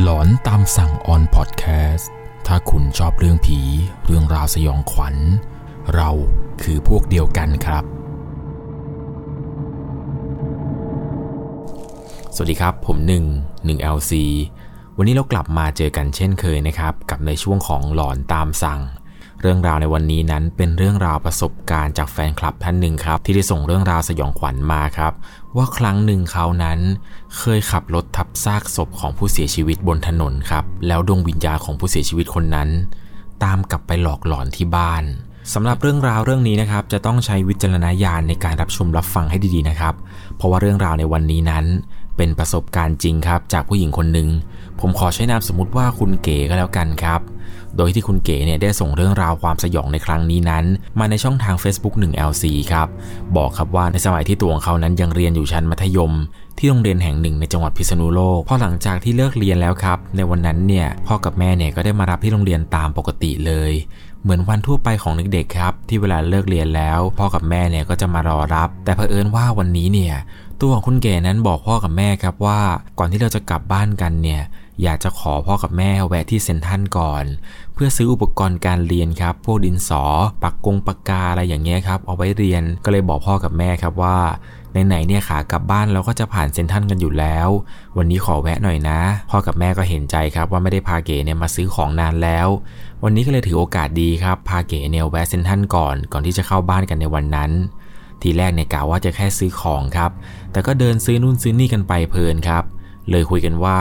หลอนตามสั่งออนพอดแคสต์ ถ้าคุณชอบเรื่องผี เรื่องราวสยองขวัญ เราคือพวกเดียวกันครับ สวัสดีครับ ผมหนึ่งหนึ่ง LC วันนี้เรากลับมาเจอกันเช่นเคยนะครับ กับในช่วงของหลอนตามสั่ง เรื่องราวในวันนี้นั้นเป็นเรื่องราวประสบการณ์จากแฟนคลับท่านหนึ่งครับ ที่ได้ส่งเรื่องราวสยองขวัญมาครับ ว่าครั้งหนึ่งเขานั้น เคยขับรถทับซากศพของผู้เสียชีวิตบนถนนครับ แล้วดวงวิญญาณของผู้เสียชีวิตคนนั้น ตามกลับไปหลอกหลอนที่บ้านสำหรับเรื่องราวเรื่องนี้นะครับจะต้องใช้วิจารณญาณในการรับชมรับฟังให้ดีๆนะครับ เพราะว่าเรื่องราวในวันนี้นั้น เป็นประสบการณ์จริงครับ จากผู้หญิงคนหนึ่งผมขอใช้นามสมมติว่าคุณเก๋ก็แล้วกันครับ โดยที่คุณเก๋เนี่ยได้ส่งเรื่องราวความสยองในครั้งนี้นั้น มาในช่องทาง Facebook 1 LC ครับ บอกครับว่าในสมัยที่ตัวของเขานั้นยังเรียนอยู่ชั้นมัธยม ที่โรงเรียนแห่งหนึ่งในจังหวัดพิษณุโลกพอหลังจากที่เลิกเรียนแล้วครับ ในวันนั้นเนี่ยพ่อกับแม่เนี่ยก็ได้มารับที่โรงเรียนตามปกติเลยเหมือนวันทั่วไปของเด็กๆครับ ที่เวลาเลิกเรียนแล้ว พ่อกับแม่เนี่ยก็จะมารอรับ แต่เผอิญว่าวันนี้เนี่ยตัวของคุณเก๋นั้นบอกพ่อกับแม่ครับว่า ก่อนที่เราจะกลับบ้านกันเนี่ยอยากจะขอพ่อกับแม่แวะที่เซ็นทรัลก่อน เพื่อซื้ออุปกรณ์การเรียนครับ พวกดินสอปากกงปากกาอะไรอย่างเงี้ยครับ เอาไว้เรียนก็เลยบอกพ่อกับแม่ครับว่าไหนๆเนี่ยขากลับบ้านเราก็จะผ่านเซนทรัลกันอยู่แล้ว วันนี้ขอแวะหน่อยนะพ่อกับแม่ก็เห็นใจครับว่าไม่ได้พาเก๋เนี่ยมาซื้อของนานแล้ว วันนี้ก็เลยถือโอกาสดีครับพาเก๋เนี่ยแวะเซนทรัลก่อนก่อนที่จะเข้าบ้านกันในวันนั้น ทีแรกเนี่ยกะว่าจะแค่ซื้อของครับ แต่ก็เดินซื้อนู่นซื้อนี่กันไปเพลินครับ เลยคุยกันว่า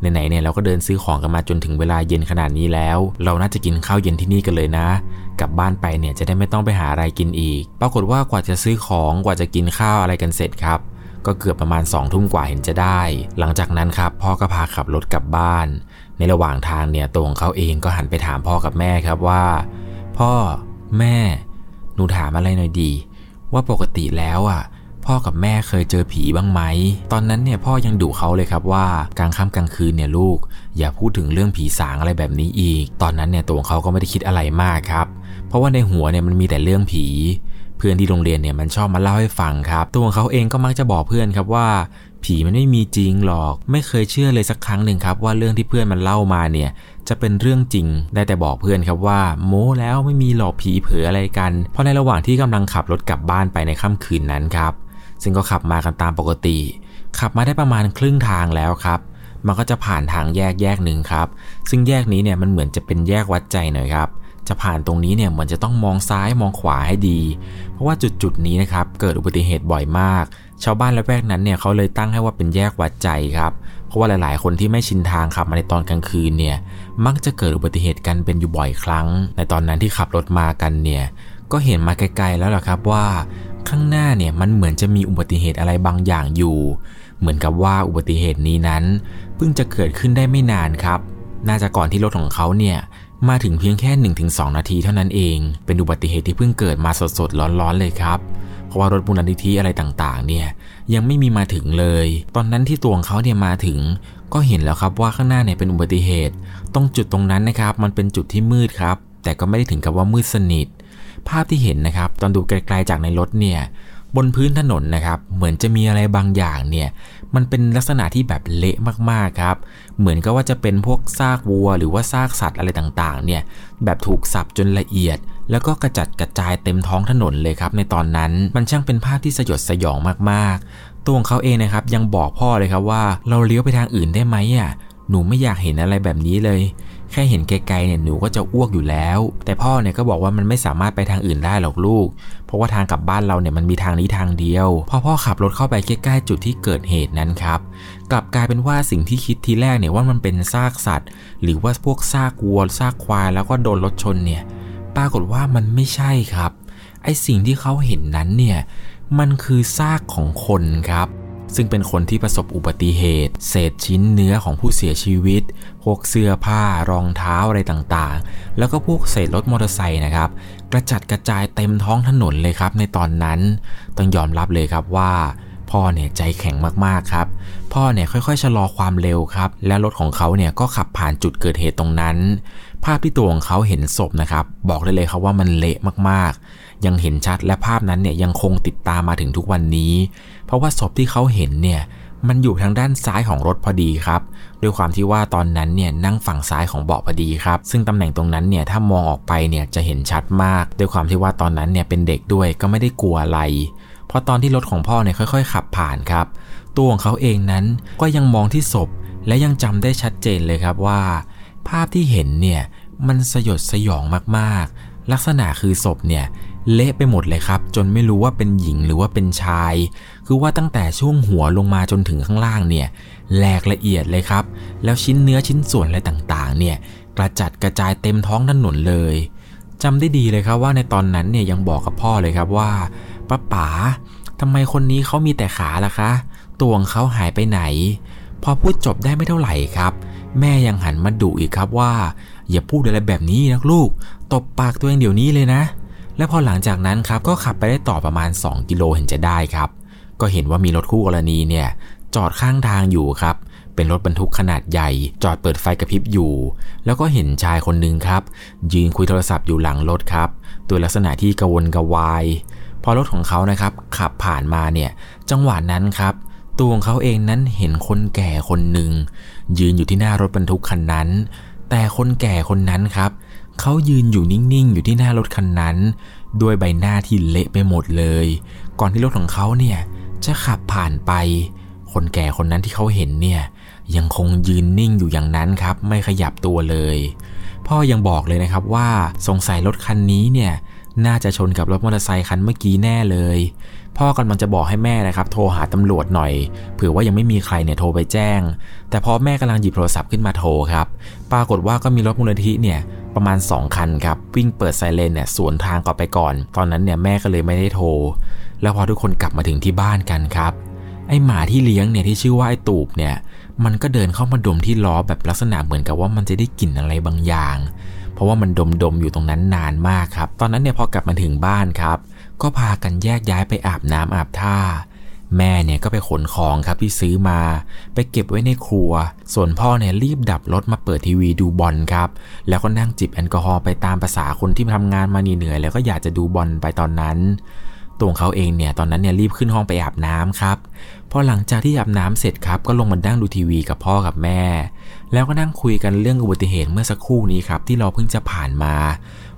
ไหนๆเนี่ยเราก็เดินซื้อของกันมาจนถึงเวลาเย็นขนาดนี้แล้ว เราน่าจะกินข้าวเย็นที่นี่กันเลยนะ กลับบ้านไปเนี่ยจะได้ไม่ต้องไปหาอะไรกินอีก ปรากฏว่ากว่าจะซื้อของกว่าจะกินข้าวอะไรกันเสร็จครับก็เกือบประมาณ2องทุ่มกว่าเห็นจะได้ หลังจากนั้นครับ พ่อก็พาขับรถกลับบ้าน ในระหว่างทางเนี่ยตัวของเขาเองก็หันไปถามพ่อกับแม่ครับว่า พ่อแม่ หนูถามอะไรหน่อยดี ว่าปกติแล้วอะ พ่อกับแม่เคยเจอผีบ้างไหม ตอนนั้นเนี่ยพ่อยังดุเขาเลยครับว่ากลางค่ำกลางคืนเนี่ยลูก อย่าพูดถึงเรื่องผีสางอะไรแบบนี้อีก ตอนนั้นเนี่ยตัวเขาก็ไม่ได้คิดอะไรมากครับ เพราะว่าในหัวเนี่ยมันมีแต่เรื่องผีเพื่อนที่โรงเรียนเนี่ยมันชอบมาเล่าให้ฟังครับ ตัวของเขาเองก็มักจะบอกเพื่อนครับว่า ผีมันไม่มีจริงหรอก ไม่เคยเชื่อเลยสักครั้งหนึ่งครับ ว่าเรื่องที่เพื่อนมันเล่ามาเนี่ย จะเป็นเรื่องจริง ได้แต่บอกเพื่อนครับว่า โม้แล้วไม่มีหลอกผีเผลออะไรกัน เพราะในระหว่างที่กำลังขับรถกลับบ้านไปในค่ำคืนนั้นครับ ซึ่งก็ขับมากันตามปกติ ขับมาได้ประมาณครึ่งทางแล้วครับ มันก็จะผ่านทางแยกแยกหนึ่งครับ ซึ่งแยกนี้เนี่ยมันเหมือนจะเป็นแยกวัดใจหน่อยครับจะผ่านตรงนี้เนี่ยเหมือนจะต้องมองซ้ายมองขวาให้ดี เพราะว่าจุดจุดนี้นะครับเกิดอุบัติเหตุบ่อยมาก ชาวบ้านและแวกนั้นเนี่ยเขาเลยตั้งให้ว่าเป็นแยกวัดใจครับ เพราะว่าหลาย ๆ คนที่ไม่ชินทางขับมาในตอนกลางคืนเนี่ยมักจะเกิดอุบัติเหตุกันเป็นอยู่บ่อยครั้ง ในตอนนั้นที่ขับรถมากันเนี่ยก็เห็นมาไกล ๆ แล้วล่ะครับว่า ข้างหน้าเนี่ยมันเหมือนจะมีอุบัติเหตุอะไรบางอย่างอยู่ เหมือนกับว่าอุบัติเหตุนี้นั้น เพิ่งจะเกิดขึ้นได้ไม่นานครับ น่าจะก่อนที่รถของเขาเนี่ยมาถึงเพียงแค่ 1-2 นาทีเท่านั้นเอง เป็นอุบัติเหตุที่เพิ่งเกิดมาสดๆร้อนๆเลยครับเพราะว่ารถมูลนิธิอะไรต่างๆ เนี่ยยังไม่มีมาถึงเลย ตอนนั้นที่ตัวของเขาเนี่ยมาถึง ก็เห็นแล้วครับว่าข้างหน้าเนี่ยเป็นอุบัติเหตุ ตรงจุดตรงนั้นนะครับ มันเป็นจุดที่มืดครับ แต่ก็ไม่ได้ถึงกับว่ามืดสนิท ภาพที่เห็นนะครับ ตอนดูไกลๆจากในรถเนี่ยบนพื้นถนนนะครับ เหมือนจะมีอะไรบางอย่างเนี่ย มันเป็นลักษณะที่แบบเละมากๆครับ เหมือนกับว่าจะเป็นพวกซากวัว หรือว่าซากสัตว์อะไรต่างๆ เนี่ย แบบถูกสับจนละเอียด แล้วก็กระจัดกระจายเต็มท้องถนนเลยครับ ในตอนนั้น มันช่างเป็นภาพที่สยดสยองมากๆ ตัวของเขาเองนะครับ ยังบอกพ่อเลยครับว่า เราเลี้ยวไปทางอื่นได้ไหมอะ หนูไม่อยากเห็นอะไรแบบนี้เลย แค่เห็นไกลๆเนี่ยหนูก็จะอ้วกอยู่แล้ว แต่พ่อเนี่ยก็บอกว่ามันไม่สามารถไปทางอื่นได้หรอกลูก เพราะว่าทางกลับบ้านเราเนี่ยมันมีทางนี้ทางเดียว พอพ่อขับรถเข้าไปใกล้ๆจุดที่เกิดเหตุนั้นครับ กลับกลายเป็นว่าสิ่งที่คิดทีแรกเนี่ยว่ามันเป็นซากสัตว์ หรือว่าพวกซากวัวซากควายแล้วก็โดนรถชนเนี่ย ปรากฏว่ามันไม่ใช่ครับ ไอสิ่งที่เขาเห็นนั้นเนี่ย มันคือซากของคนครับ ซึ่งเป็นคนที่ประสบอุบัติเหตุ เศษชิ้นเนื้อของผู้เสียชีวิต พวกเสื้อผ้ารองเท้าอะไรต่างๆ แล้วก็พวกเศษรถมอเตอร์ไซค์นะครับ กระจัดกระจายเต็มท้องถนนเลยครับ ในตอนนั้นต้องยอมรับเลยครับว่าพ่อเนี่ยใจแข็งมากๆครับ พ่อเนี่ยค่อยๆชะลอความเร็วครับ และรถของเขาเนี่ยก็ขับผ่านจุดเกิดเหตุตรงนั้น ภาพที่ตัวของเขาเห็นศพนะครับ บอกได้เลยครับว่ามันเละมากๆ ยังเห็นชัดและภาพนั้นเนี่ยยังคงติดตามมาถึงทุกวันนี้ เพราะว่าศพที่เขาเห็นเนี่ยมันอยู่ทางด้านซ้ายของรถพอดีครับ ด้วยความที่ว่าตอนนั้นเนี่ยนั่งฝั่งซ้ายของเบาะพอดีครับ ซึ่งตำแหน่งตรงนั้นเนี่ยถ้ามองออกไปเนี่ยจะเห็นชัดมาก ด้วยความที่ว่าตอนนั้นเนี่ยเป็นเด็กด้วยก็ไม่ได้กลัวอะไร เพราะตอนที่รถของพ่อเนี่ยค่อย ๆ ขับผ่านครับ ตัวของเขาเองนั้นก็ยังมองที่ศพ และยังจำได้ชัดเจนเลยครับว่า ภาพที่เห็นเนี่ยมันสยดสยองมากๆ ลักษณะคือศพเนี่ย เละไปหมดเลยครับ จนไม่รู้ว่าเป็นหญิงหรือว่าเป็นชาย คือว่าตั้งแต่ช่วงหัวลงมาจนถึงข้างล่างเนี่ยแหลกละเอียดเลยครับ แล้วชิ้นเนื้อชิ้นส่วนอะไรต่างๆ เนี่ยกระจัดกระจายเต็มท้องถนนเลยจำได้ดีเลยครับว่าในตอนนั้นเนี่ยยังบอกกับพ่อเลยครับว่าป้าป๋าทำไมคนนี้เขามีแต่ขาล่ะคะตัวของเขาหายไปไหน พอพูดจบได้ไม่เท่าไหร่ครับ แม่ยังหันมาดุอีกครับว่า อย่าพูดอะไรแบบนี้นะลูก ตบปากตัวเองเดี๋ยวนี้เลยนะ และพอหลังจากนั้นครับก็ขับไปได้ต่อประมาณ 2 กิโลเห็นจะได้ครับ ก็เห็นว่ามีรถคู่กรณีเนี่ยจอดข้างทางอยู่ครับ เป็นรถบรรทุกขนาดใหญ่ จอดเปิดไฟกระพริบอยู่ แล้วก็เห็นชายคนหนึ่งครับ ยืนคุยโทรศัพท์อยู่หลังรถครับตัวลักษณะที่กระวนกระวาย พอรถของเขานะครับขับผ่านมาเนี่ยจังหวะนั้นครับตัวของเขาเองนั้นเห็นคนแก่คนหนึ่งยืนอยู่ที่หน้ารถบรรทุกคันนั้น แต่คนแก่คนนั้นครับ เขายืนอยู่นิ่งๆ อยู่ที่หน้ารถคันนั้น ด้วยใบหน้าที่เละไปหมดเลย ก่อนที่รถของเขาเนี่ยจะขับผ่านไป คนแก่คนนั้นที่เขาเห็นเนี่ยยังคงยืนนิ่งอยู่อย่างนั้นครับ ไม่ขยับตัวเลย พ่อยังบอกเลยนะครับว่าสงสัยรถคันนี้เนี่ยน่าจะชนกับรถมอเตอร์ไซค์คันเมื่อกี้แน่เลย พ่อกำลังจะบอกให้แม่นะครับ โทรหาตำรวจหน่อย เผื่อว่ายังไม่มีใครเนี่ยโทรไปแจ้ง แต่พอแม่กำลังหยิบโทรศัพท์ขึ้นมาโทรครับ ปรากฏว่าก็มีรถมูลนิธิเนี่ยประมาณ 2 คันครับ วิ่งเปิดไซเรนเนี่ยสวนทางก่อนไปก่อน ตอนนั้นเนี่ยแม่ก็เลยไม่ได้โทร แล้วพอทุกคนกลับมาถึงที่บ้านกันครับ ไอหมาที่เลี้ยงเนี่ยที่ชื่อว่าไอตูบเนี่ย มันก็เดินเข้ามาดมที่ล้อแบบลักษณะเหมือนกับว่ามันจะได้กลิ่นอะไรบางอย่าง เพราะว่ามันดมๆอยู่ตรงนั้นนานมากครับ ตอนนั้นเนี่ยพอกลับมาถึงบ้านครับ ก็พากันแยกย้ายไปอาบน้ำอาบท่า แม่เนี่ยก็ไปขนของครับที่ซื้อมา ไปเก็บไว้ในครัว ส่วนพ่อเนี่ยรีบดับรถมาเปิดทีวีดูบอลครับ แล้วก็นั่งจิบแอลกอฮอล์ไปตามภาษาคนที่ทำงานมาเหนื่อยแล้วก็อยากจะดูบอลไปตอนนั้นตัวเขาเองเนี่ยตอนนั้นเนี่ยรีบขึ้นห้องไปอาบน้ำครับ พอหลังจากที่อาบน้ำเสร็จครับก็ลงมานั่งดูทีวีกับพ่อกับแม่ แล้วก็นั่งคุยกันเรื่องอุบัติเหตุเมื่อสักครู่นี้ครับที่เราเพิ่งจะผ่านมา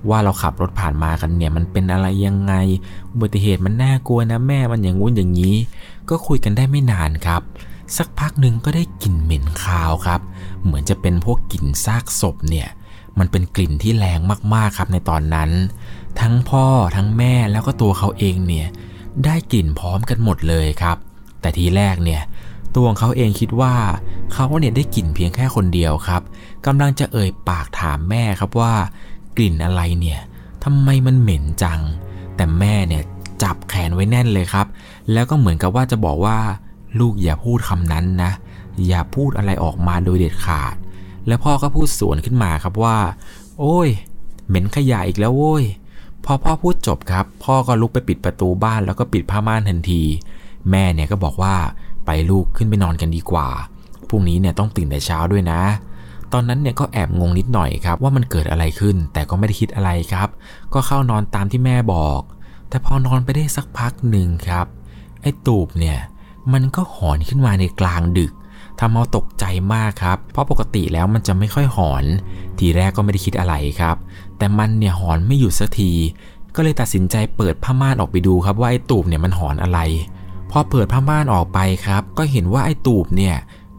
ว่าเราขับรถผ่านมากันเนี่ยมันเป็นอะไรยังไง อุบัติเหตุมันน่ากลัวนะแม่มันอย่างงู้นอย่างนี้ ก็คุยกันได้ไม่นานครับ สักพักหนึ่งก็ได้กลิ่นเหม็นคาวครับ เหมือนจะเป็นพวกกลิ่นซากศพเนี่ยมันเป็นกลิ่นที่แรงมากๆครับในตอนนั้น ทั้งพ่อทั้งแม่แล้วก็ตัวเขาเองเนี่ยได้กลิ่นพร้อมกันหมดเลยครับ แต่ทีแรกเนี่ยตัวของเขาเองคิดว่าเขาเนี่ยได้กลิ่นเพียงแค่คนเดียวครับกำลังจะเอ่ยปากถามแม่ครับว่ากลิ่นอะไรเนี่ยทำไมมันเหม็นจัง แต่แม่เนี่ยจับแขนไว้แน่นเลยครับ แล้วก็เหมือนกับว่าจะบอกว่า ลูกอย่าพูดคำนั้นนะ อย่าพูดอะไรออกมาโดยเด็ดขาด แล้วพ่อก็พูดสวนขึ้นมาครับว่า โอ้ย เหม็นขยะอีกแล้วโว้ยพอพ่อพูดจบครับ พ่อก็ลุกไปปิดประตูบ้านแล้วก็ปิดผ้าม่านทันที แม่เนี่ยก็บอกว่าไปลูกขึ้นไปนอนกันดีกว่าพรุ่งนี้เนี่ยต้องตื่นแต่เช้าด้วยนะ ตอนนั้นเนี่ยก็แอบงงนิดหน่อยครับว่ามันเกิดอะไรขึ้น แต่ก็ไม่ได้คิดอะไรครับ ก็เข้านอนตามที่แม่บอก แต่พอนอนไปได้สักพักหนึ่งครับ ไอ้ตูบเนี่ยมันก็หอนขึ้นมาในกลางดึกทำเอาตกใจมากครับ เพราะปกติแล้วมันจะไม่ค่อยหอน ทีแรกก็ไม่ได้คิดอะไรครับ แต่มันเนี่ยหอนไม่หยุดสักที ก็เลยตัดสินใจเปิดผ้าม่านออกไปดูครับว่าไอ้ตูบเนี่ยมันหอนอะไร พอเปิดผ้าม่านออกไปครับ ก็เห็นว่าไอ้ตูบเนี่ย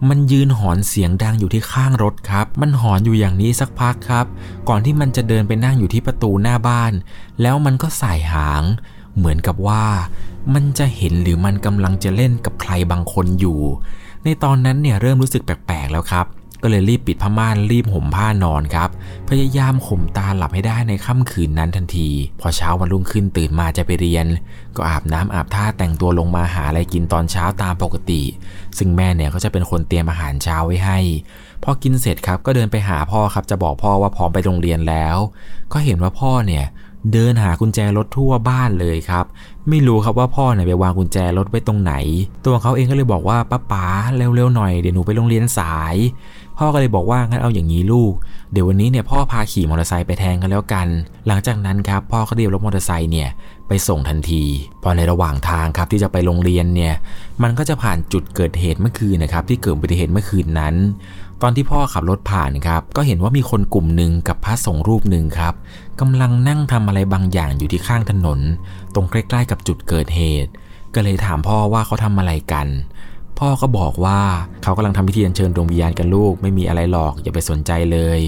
มันยืนหอนเสียงดังอยู่ที่ข้างรถครับ มันหอนอยู่อย่างนี้สักพักครับ ก่อนที่มันจะเดินไปนั่งอยู่ที่ประตูหน้าบ้าน แล้วมันก็ใส่หาง เหมือนกับว่า มันจะเห็นหรือมันกำลังจะเล่นกับใครบางคนอยู่ ในตอนนั้นเนี่ยเริ่มรู้สึกแปลกๆแล้วครับ ก็เลยรีบปิดผ้าม่านรีบห่มผ้านอนครับ พยายามข่มตาหลับให้ได้ในค่ำคืนนั้นทันที พอเช้าวันรุ่งขึ้นตื่นมาจะไปเรียน ก็อาบน้ำอาบท่าแต่งตัวลงมาหาอะไรกินตอนเช้าตามปกติ ซึ่งแม่เนี่ยก็จะเป็นคนเตรียมอาหารเช้าไว้ให้พอกินเสร็จครับก็เดินไปหาพ่อครับ จะบอกพ่อว่าพร้อมไปโรงเรียนแล้ว ก็เห็นว่าพ่อเนี่ยเดินหากุญแจรถทั่วบ้านเลยครับ ไม่รู้ครับว่าพ่อเนี่ยไปวางกุญแจรถไว้ตรงไหน ตัวเขาเองก็เลยบอกว่าป้าป๋าเร็วๆหน่อยเดี๋ยวหนูไปโรงเรียนสาย พ่อก็เลยบอกว่างั้นเอาอย่างนี้ลูก เดี๋ยววันนี้เนี่ยพ่อพาขี่มอเตอร์ไซค์ไปแทนกันแล้วกัน หลังจากนั้นครับพ่อก็เรียกรถมอเตอร์ไซค์เนี่ยไปส่งทันที พอในระหว่างทางครับที่จะไปโรงเรียนเนี่ยมันก็จะผ่านจุดเกิดเหตุเมื่อคืนนะครับที่เกิดอุบัติเหตุเมื่อคืนนั้น ตอนที่พ่อขับรถผ่านครับก็เห็นว่ามีคนกลุ่มหนึ่งกับพระสงฆ์รูปหนึ่งครับกำลังนั่งทำอะไรบางอย่างอยู่ที่ข้างถนน ตรงใกล้ ๆ กับจุดเกิดเหตุ ก็เลยถามพ่อว่าเขาทำอะไรกัน พ่อก็บอกว่าเขากำลังทำพิธีอัญเชิญดวงวิญญาณกันลูกไม่มีอะไรหรอกอย่าไปสนใจเลย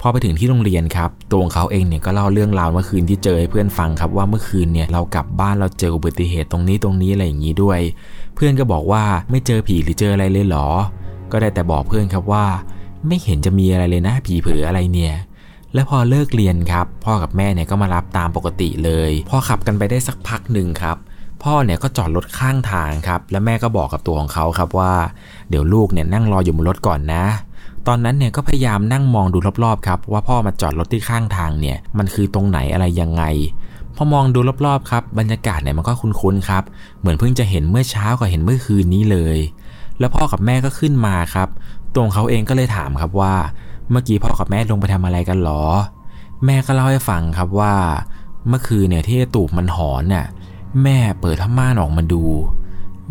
พอไปถึงที่โรงเรียนครับตัวของเขาเองเนี่ยก็เล่าเรื่องราวเมื่อคืนที่เจอให้เพื่อนฟังครับว่าเมื่อคืนเนี่ยเรากลับบ้านเราเจออุบัติเหตุตรงนี้ตรงนี้อะไรอย่างนี้ด้วย เพื่อนก็บอกว่าไม่เจอผีหรือเจออะไรเลยหรอ ก็ได้แต่บอกเพื่อนครับว่า ไม่เห็นจะมีอะไรเลยนะผีเผืออะไรเนี่ย และพอเลิกเรียนครับ พ่อกับแม่เนี่ยก็มารับตามปกติเลย พอขับกันไปได้สักพักหนึ่งครับ พ่อเนี่ยก็จอดรถข้างทางครับ และแม่ก็บอกกับตัวของเขาครับว่า เดี๋ยวลูกเนี่ยนั่งรออยู่บนรถก่อนนะ ตอนนั้นเนี่ยก็พยายามนั่งมองดูรอบๆครับ ว่าพ่อมาจอดรถที่ข้างทางเนี่ย มันคือตรงไหนอะไรยังไงพอมองดูรอบๆครับบรรยากาศเนี่ยมันก็คุ้นๆครับ เหมือนเพิ่งจะเห็นเมื่อเช้ากับเห็นเมื่อคืนนี้เลย แล้วพ่อกับแม่ก็ขึ้นมาครับตรงเขาเองก็เลยถามครับว่า เมื่อกี้พ่อกับแม่ลงไปทำอะไรกันหรอ แม่ก็เล่าให้ฟังครับว่า เมื่อคืนเนี่ยที่ตูบมันหอนน่ะ แม่เปิดผ้าม่านออกมาดู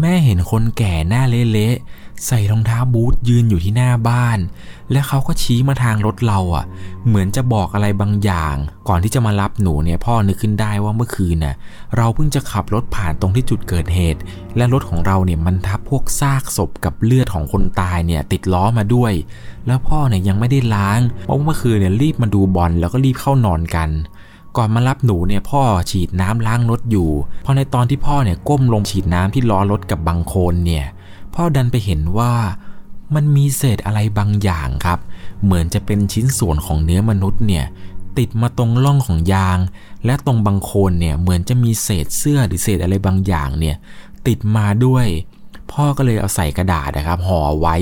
แม่เห็นคนแก่หน้าเละๆใส่รองเท้าบูทยืนอยู่ที่หน้าบ้าน และเขาก็ชี้มาทางรถเราอะ่ะ เหมือนจะบอกอะไรบางอย่าง ก่อนที่จะมารับหนูเนี่ยพ่อนึกขึ้นได้ว่าเมื่อคืนน่ะ เราเพิ่งจะขับรถผ่านตรงที่จุดเกิดเหตุ และรถของเราเนี่ยมันทับพวกซากศพกับเลือดของคนตายเนี่ยติดล้อมาด้วย แล้วพ่อเนี่ยยังไม่ได้ล้างเพราะเมื่อคืนเนี่ยรีบมาดูบอลแล้วก็รีบเข้านอนกัน ก่อนมารับหนูเนี่ยพ่อฉีดน้ำล้างรถอยู่พอในตอนที่พ่อเนี่ยก้มลงฉีดน้ำที่ล้อรถกับบังโคลนเนี่ย พ่อดันไปเห็นว่ามันมีเศษอะไรบางอย่างครับ เหมือนจะเป็นชิ้นส่วนของเนื้อมนุษย์เนี่ยติดมาตรงร่องของยาง และตรงบางโคนเนี่ยเหมือนจะมีเศษเสื้อหรือเศษอะไรบางอย่างเนี่ยติดมาด้วย พ่อก็เลยเอาใส่กระดาษนะครับห่อไว้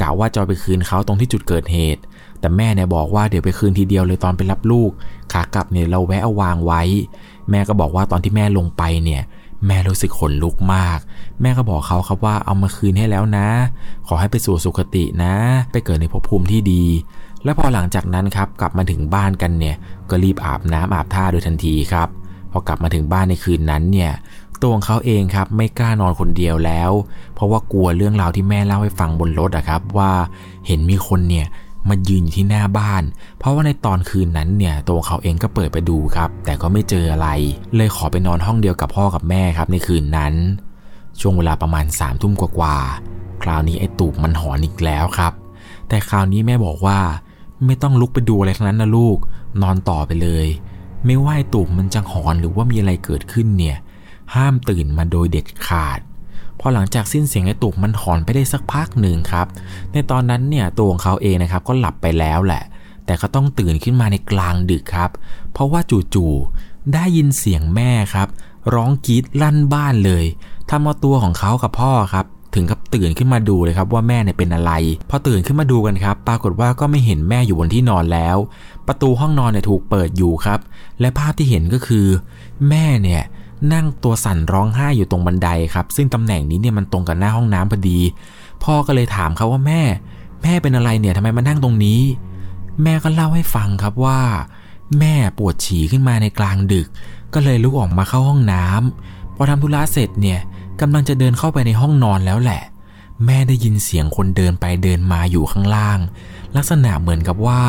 กะว่าจะไปคืนเขาตรงที่จุดเกิดเหตุ แต่แม่เนี่ยบอกว่าเดี๋ยวไปคืนทีเดียวเลยตอนไปรับลูก ขากลับเนี่ยเราแวะเอาวางไว้ แม่ก็บอกว่าตอนที่แม่ลงไปเนี่ยแม่รู้สึกขนลุกมาก แม่ก็บอกเขาครับว่าเอามาคืนให้แล้วนะ ขอให้ไปสู่สุคตินะ ไปเกิดในภพภูมิที่ดี และพอหลังจากนั้นครับกลับมาถึงบ้านกันเนี่ยก็รีบอาบน้ำอาบท่าโดยทันทีครับ พอกลับมาถึงบ้านในคืนนั้นเนี่ยตัวของเขาเองครับไม่กล้านอนคนเดียวแล้ว เพราะว่ากลัวเรื่องราวที่แม่เล่าให้ฟังบนรถอะครับว่าเห็นมีคนเนี่ย มายืนอยู่ที่หน้าบ้าน เพราะว่าในตอนคืนนั้นเนี่ยตัวเขาเองก็เปิดไปดูครับ แต่ก็ไม่เจออะไร เลยขอไปนอนห้องเดียวกับพ่อกับแม่ครับในคืนนั้น ช่วงเวลาประมาณสามทุ่มกว่าๆคราวนี้ไอ้ตูบมันหอนอีกแล้วครับ แต่คราวนี้แม่บอกว่า ไม่ต้องลุกไปดูอะไรทั้งนั้นนะลูก นอนต่อไปเลย ไม่ว่าไอ้ตูบมันจะหอนหรือว่ามีอะไรเกิดขึ้นเนี่ยห้ามตื่นมาโดยเด็ดขาด พอหลังจากสิ้นเสียงไอ้ตุกมันหอนไปได้สักพักหนึ่งครับ ในตอนนั้นเนี่ยตัวของเขาเองนะครับก็หลับไปแล้วแหละ แต่ก็ต้องตื่นขึ้นมาในกลางดึกครับ เพราะว่าจู่ๆได้ยินเสียงแม่ครับ ร้องกรีดลั่นบ้านเลยทำเอาตัวของเขากับพ่อครับถึงกับตื่นขึ้นมาดูเลยครับว่าแม่เนี่ยเป็นอะไร พอตื่นขึ้นมาดูกันครับ ปรากฏว่าก็ไม่เห็นแม่อยู่บนที่นอนแล้ว ประตูห้องนอนเนี่ยถูกเปิดอยู่ครับ และภาพที่เห็นก็คือ แม่เนี่ย นั่งตัวสั่นร้องไห้อยู่ตรงบันไดครับ ซึ่งตำแหน่งนี้เนี่ยมันตรงกับหน้าห้องน้ำพอดี พ่อก็เลยถามเขาว่าแม่ แม่เป็นอะไรเนี่ยทำไมมานั่งตรงนี้ แม่ก็เล่าให้ฟังครับว่า แม่ปวดฉี่ขึ้นมาในกลางดึก ก็เลยลุกออกมาเข้าห้องน้ำพอทำธุระเสร็จเนี่ยกำลังจะเดินเข้าไปในห้องนอนแล้วแหละ แม่ได้ยินเสียงคนเดินไปเดินมาอยู่ข้างล่าง ลักษณะเหมือนกับว่า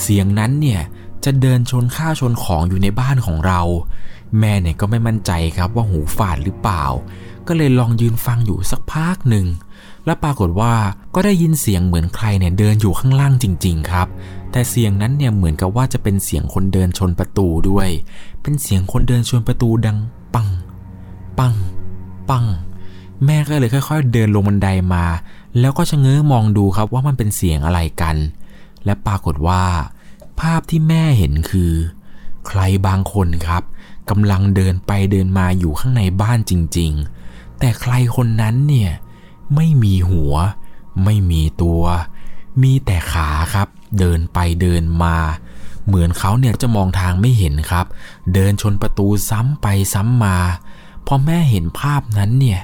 เสียงนั้นเนี่ยจะเดินชนข้าวชนของอยู่ในบ้านของเรา แม่เนี่ยก็ไม่มั่นใจครับว่าหูฝาดหรือเปล่า ก็เลยลองยืนฟังอยู่สักพักหนึ่ง แล้วปรากฏว่าก็ได้ยินเสียงเหมือนใครเนี่ยเดินอยู่ข้างล่างจริง ๆ ครับ แต่เสียงนั้นเนี่ยเหมือนกับว่าจะเป็นเสียงคนเดินชนประตูด้วย เป็นเสียงคนเดินชนประตูดังปัง ปัง ปัง แม่ก็เลยค่อย ๆ เดินลงบันไดามา แล้วก็ชะเง้อมองดูครับว่ามันเป็นเสียงอะไรกัน และปรากฏว่า ภาพที่แม่เห็นคือ ใครบางคนครับ กำลังเดินไปเดินมาอยู่ข้างในบ้านจริง ๆ แต่ใครคนนั้นเนี่ยไม่มีหัว ไม่มีตัว มีแต่ขาครับ เดินไปเดินมา เหมือนเขาเนี่ยจะมองทางไม่เห็นครับ เดินชนประตูซ้ำไปซ้ำมาพอแม่เห็นภาพนั้นเนี่ย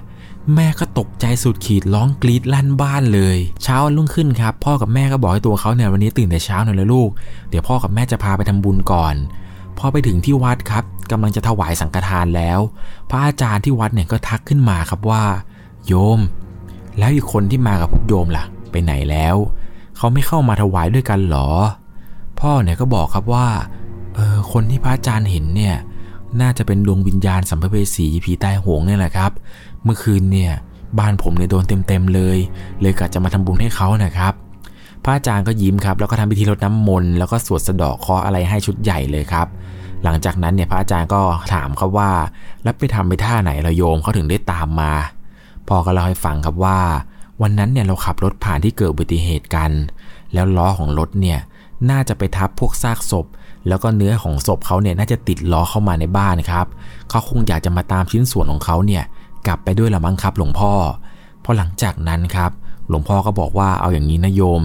แม่ก็ตกใจสุดขีดร้องกรีดลั่นบ้านเลย เช้ารุ่งขึ้นครับ พ่อกับแม่ก็บอกให้ตัวเขาเนี่ยวันนี้ตื่นแต่เช้าหน่อยเลยลูก เดี๋ยวพ่อกับแม่จะพาไปทำบุญก่อน พอไปถึงที่วัดครับกำลังจะถวายสังฆทานแล้ว พระอาจารย์ที่วัดเนี่ยก็ทักขึ้นมาครับว่า โยม แล้วอีกคนที่มากับพวกโยมล่ะ ไปไหนแล้ว เขาไม่เข้ามาถวายด้วยกันหรอ พ่อเนี่ยก็บอกครับว่าเออคนที่พระอาจารย์เห็นเนี่ยน่าจะเป็นดวงวิญญาณสัมภเวสีผีตายโหงเนี่ยแหละครับ เมื่อคืนเนี่ยบ้านผมเนี่ยโดนเต็มๆเลย เลยกะจะมาทำบุญให้เขานะครับ พระอาจารย์ก็ยิ้มครับแล้วก็ทำพิธีรดน้ำมนต์แล้วก็สวดสะดอกเคราะอะไรให้ชุดใหญ่เลยครับ หลังจากนั้นเนี่ยพระอาจารย์ก็ถามครับว่า แล้วไปทำไปท่าไหนละโยมเขาถึงได้ตามมาพ่อก็เล่าให้ฟังครับว่า วันนั้นเนี่ยเราขับรถผ่านที่เกิดอุบัติเหตุกัน แล้วล้อของรถเนี่ยน่าจะไปทับพวกซากศพ แล้วก็เนื้อของศพเขาเนี่ยน่าจะติดล้อเข้ามาในบ้านครับเขาคงอยากจะมาตามชิ้นส่วนของเขาเนี่ยกลับไปด้วยละมั้งครับหลวงพ่อพอหลังจากนั้นครับหลวงพ่อก็บอกว่าเอาอย่างนี้นะโยม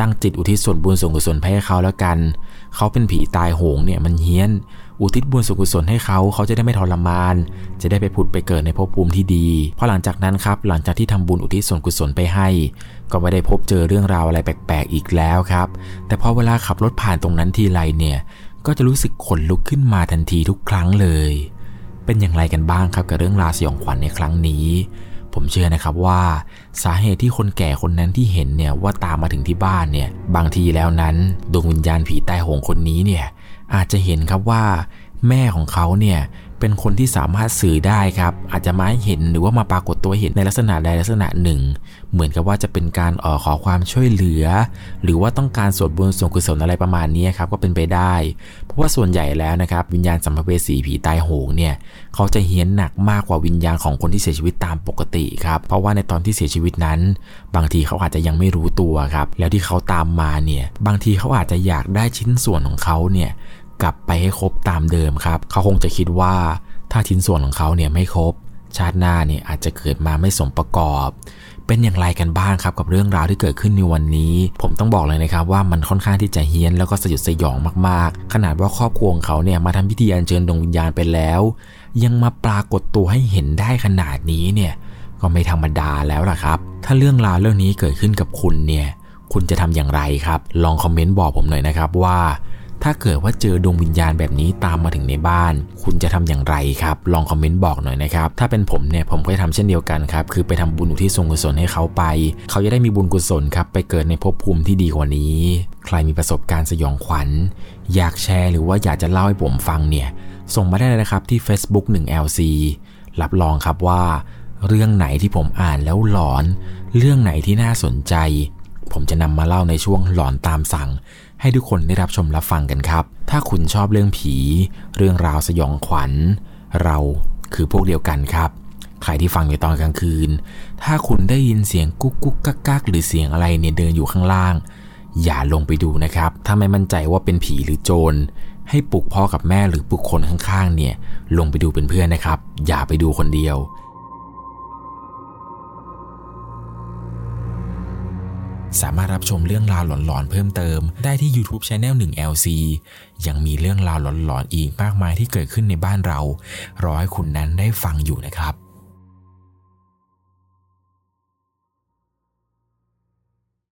ตั้งจิตอุทิศส่วนบุญส่วนกุศลให้เขาแล้วกัน เขาเป็นผีตายโหงเนี่ยมันเฮี้ยน อุทิศบุญส่วนกุศลให้เขาเขาจะได้ไม่ทรมาน จะได้ไปผุดไปเกิดในภพภูมิที่ดีพอหลังจากนั้นครับหลังจากที่ทำบุญอุทิศส่วนกุศลไปให้ ก็ไม่ได้พบเจอเรื่องราวอะไรแปลกๆอีกแล้วครับ แต่พอเวลาขับรถผ่านตรงนั้นทีไรเนี่ยก็จะรู้สึกขนลุกขึ้นมาทันทีทุกครั้งเลย เป็นอย่างไรกันบ้างครับกับเรื่องราวสยองขวัญในครั้งนี้ ผมเชื่อนะครับว่าสาเหตุที่คนแก่คนนั้นที่เห็นเนี่ยว่าตามมาถึงที่บ้านเนี่ยบางทีแล้วนั้นดวงวิญญาณผีตายโหงคนนี้เนี่ยอาจจะเห็นครับว่าแม่ของเขาเนี่ย เป็นคนที่สามารถสื่อได้ครับ อาจจะมาเห็นหรือว่ามาปรากฏตัวเห็นในลักษณะใดลักษณะหนึ่ง เหมือนกับว่าจะเป็นการออขอความช่วยเหลือ หรือว่าต้องการสวดบุญส่วนกุศลอะไรประมาณนี้ครับก็เป็นไปได้ เพราะว่าส่วนใหญ่แล้วนะครับ วิญญาณสัมภเวสีผีตายโหงเนี่ยเขาจะเฮี้ยนหนักมากกว่าวิญญาณของคนที่เสียชีวิตตามปกติครับเพราะว่าในตอนที่เสียชีวิตนั้น บางทีเขาอาจจะยังไม่รู้ตัวครับแล้วที่เขาตามมาเนี่ยบางทีเขาอาจจะอยากได้ชิ้นส่วนของเขาเนี่ย กลับไปให้ครบตามเดิมครับ เขาคงจะคิดว่าถ้าชิ้นส่วนของเขาเนี่ยไม่ครบ ชาติหน้าเนี่ยอาจจะเกิดมาไม่สมประกอบ เป็นอย่างไรกันบ้างครับกับเรื่องราวที่เกิดขึ้นในวันนี้ ผมต้องบอกเลยนะครับว่ามันค่อนข้างที่จะเฮี้ยนแล้วก็สยดสยองมากๆ ขนาดว่าครอบครัวของเขาเนี่ยมาทำพิธีอัญเชิญดวงวิญญาณไปแล้ว ยังมาปรากฏตัวให้เห็นได้ขนาดนี้เนี่ยก็ไม่ธรรมดาแล้วล่ะครับ ถ้าเรื่องราวเรื่องนี้เกิดขึ้นกับคุณเนี่ย คุณจะทำอย่างไรครับ ลองคอมเมนต์บอกผมหน่อยนะครับว่า ถ้าเกิดว่าเจอดวงวิญญาณแบบนี้ตามมาถึงในบ้าน คุณจะทำอย่างไรครับ ลองคอมเมนต์บอกหน่อยนะครับ ถ้าเป็นผมเนี่ยผมก็จะทำเช่นเดียวกันครับ คือไปทำบุญอุทิศส่วนกุศลให้เขาไป เขาจะได้มีบุญกุศลครับ ไปเกิดในภพภูมิที่ดีกว่านี้ ใครมีประสบการณ์สยองขวัญ อยากแชร์หรือว่าอยากจะเล่าให้ผมฟังเนี่ย ส่งมาได้เลยนะครับที่ Facebook 1LC รับรองครับว่า เรื่องไหนที่ผมอ่านแล้วหลอน เรื่องไหนที่น่าสนใจ ผมจะนำมาเล่าในช่วงหลอนตามสั่ง ให้ทุกคนได้รับชมรับฟังกันครับ ถ้าคุณชอบเรื่องผี เรื่องราวสยองขวัญ เราคือพวกเดียวกันครับ ใครที่ฟังในตอนกลางคืน ถ้าคุณได้ยินเสียงกุ๊กกุ๊กกักกักหรือเสียงอะไรเนี่ยเดินอยู่ข้างล่าง อย่าลงไปดูนะครับ ถ้าไม่มั่นใจว่าเป็นผีหรือโจร ให้ปลุกพ่อกับแม่หรือปลุกคนข้างๆ เนี่ย ลงไปดูเป็นเพื่อนนะครับ อย่าไปดูคนเดียว สามารถรับชมเรื่องราวหลอนๆเพิ่มเติม ได้ที่ YouTube Channel 1 LC ยังมีเรื่องราวหลอนๆอีกมากมายที่เกิดขึ้นในบ้านเรา รอให้คุณนั้นได้ฟังอยู่นะครับ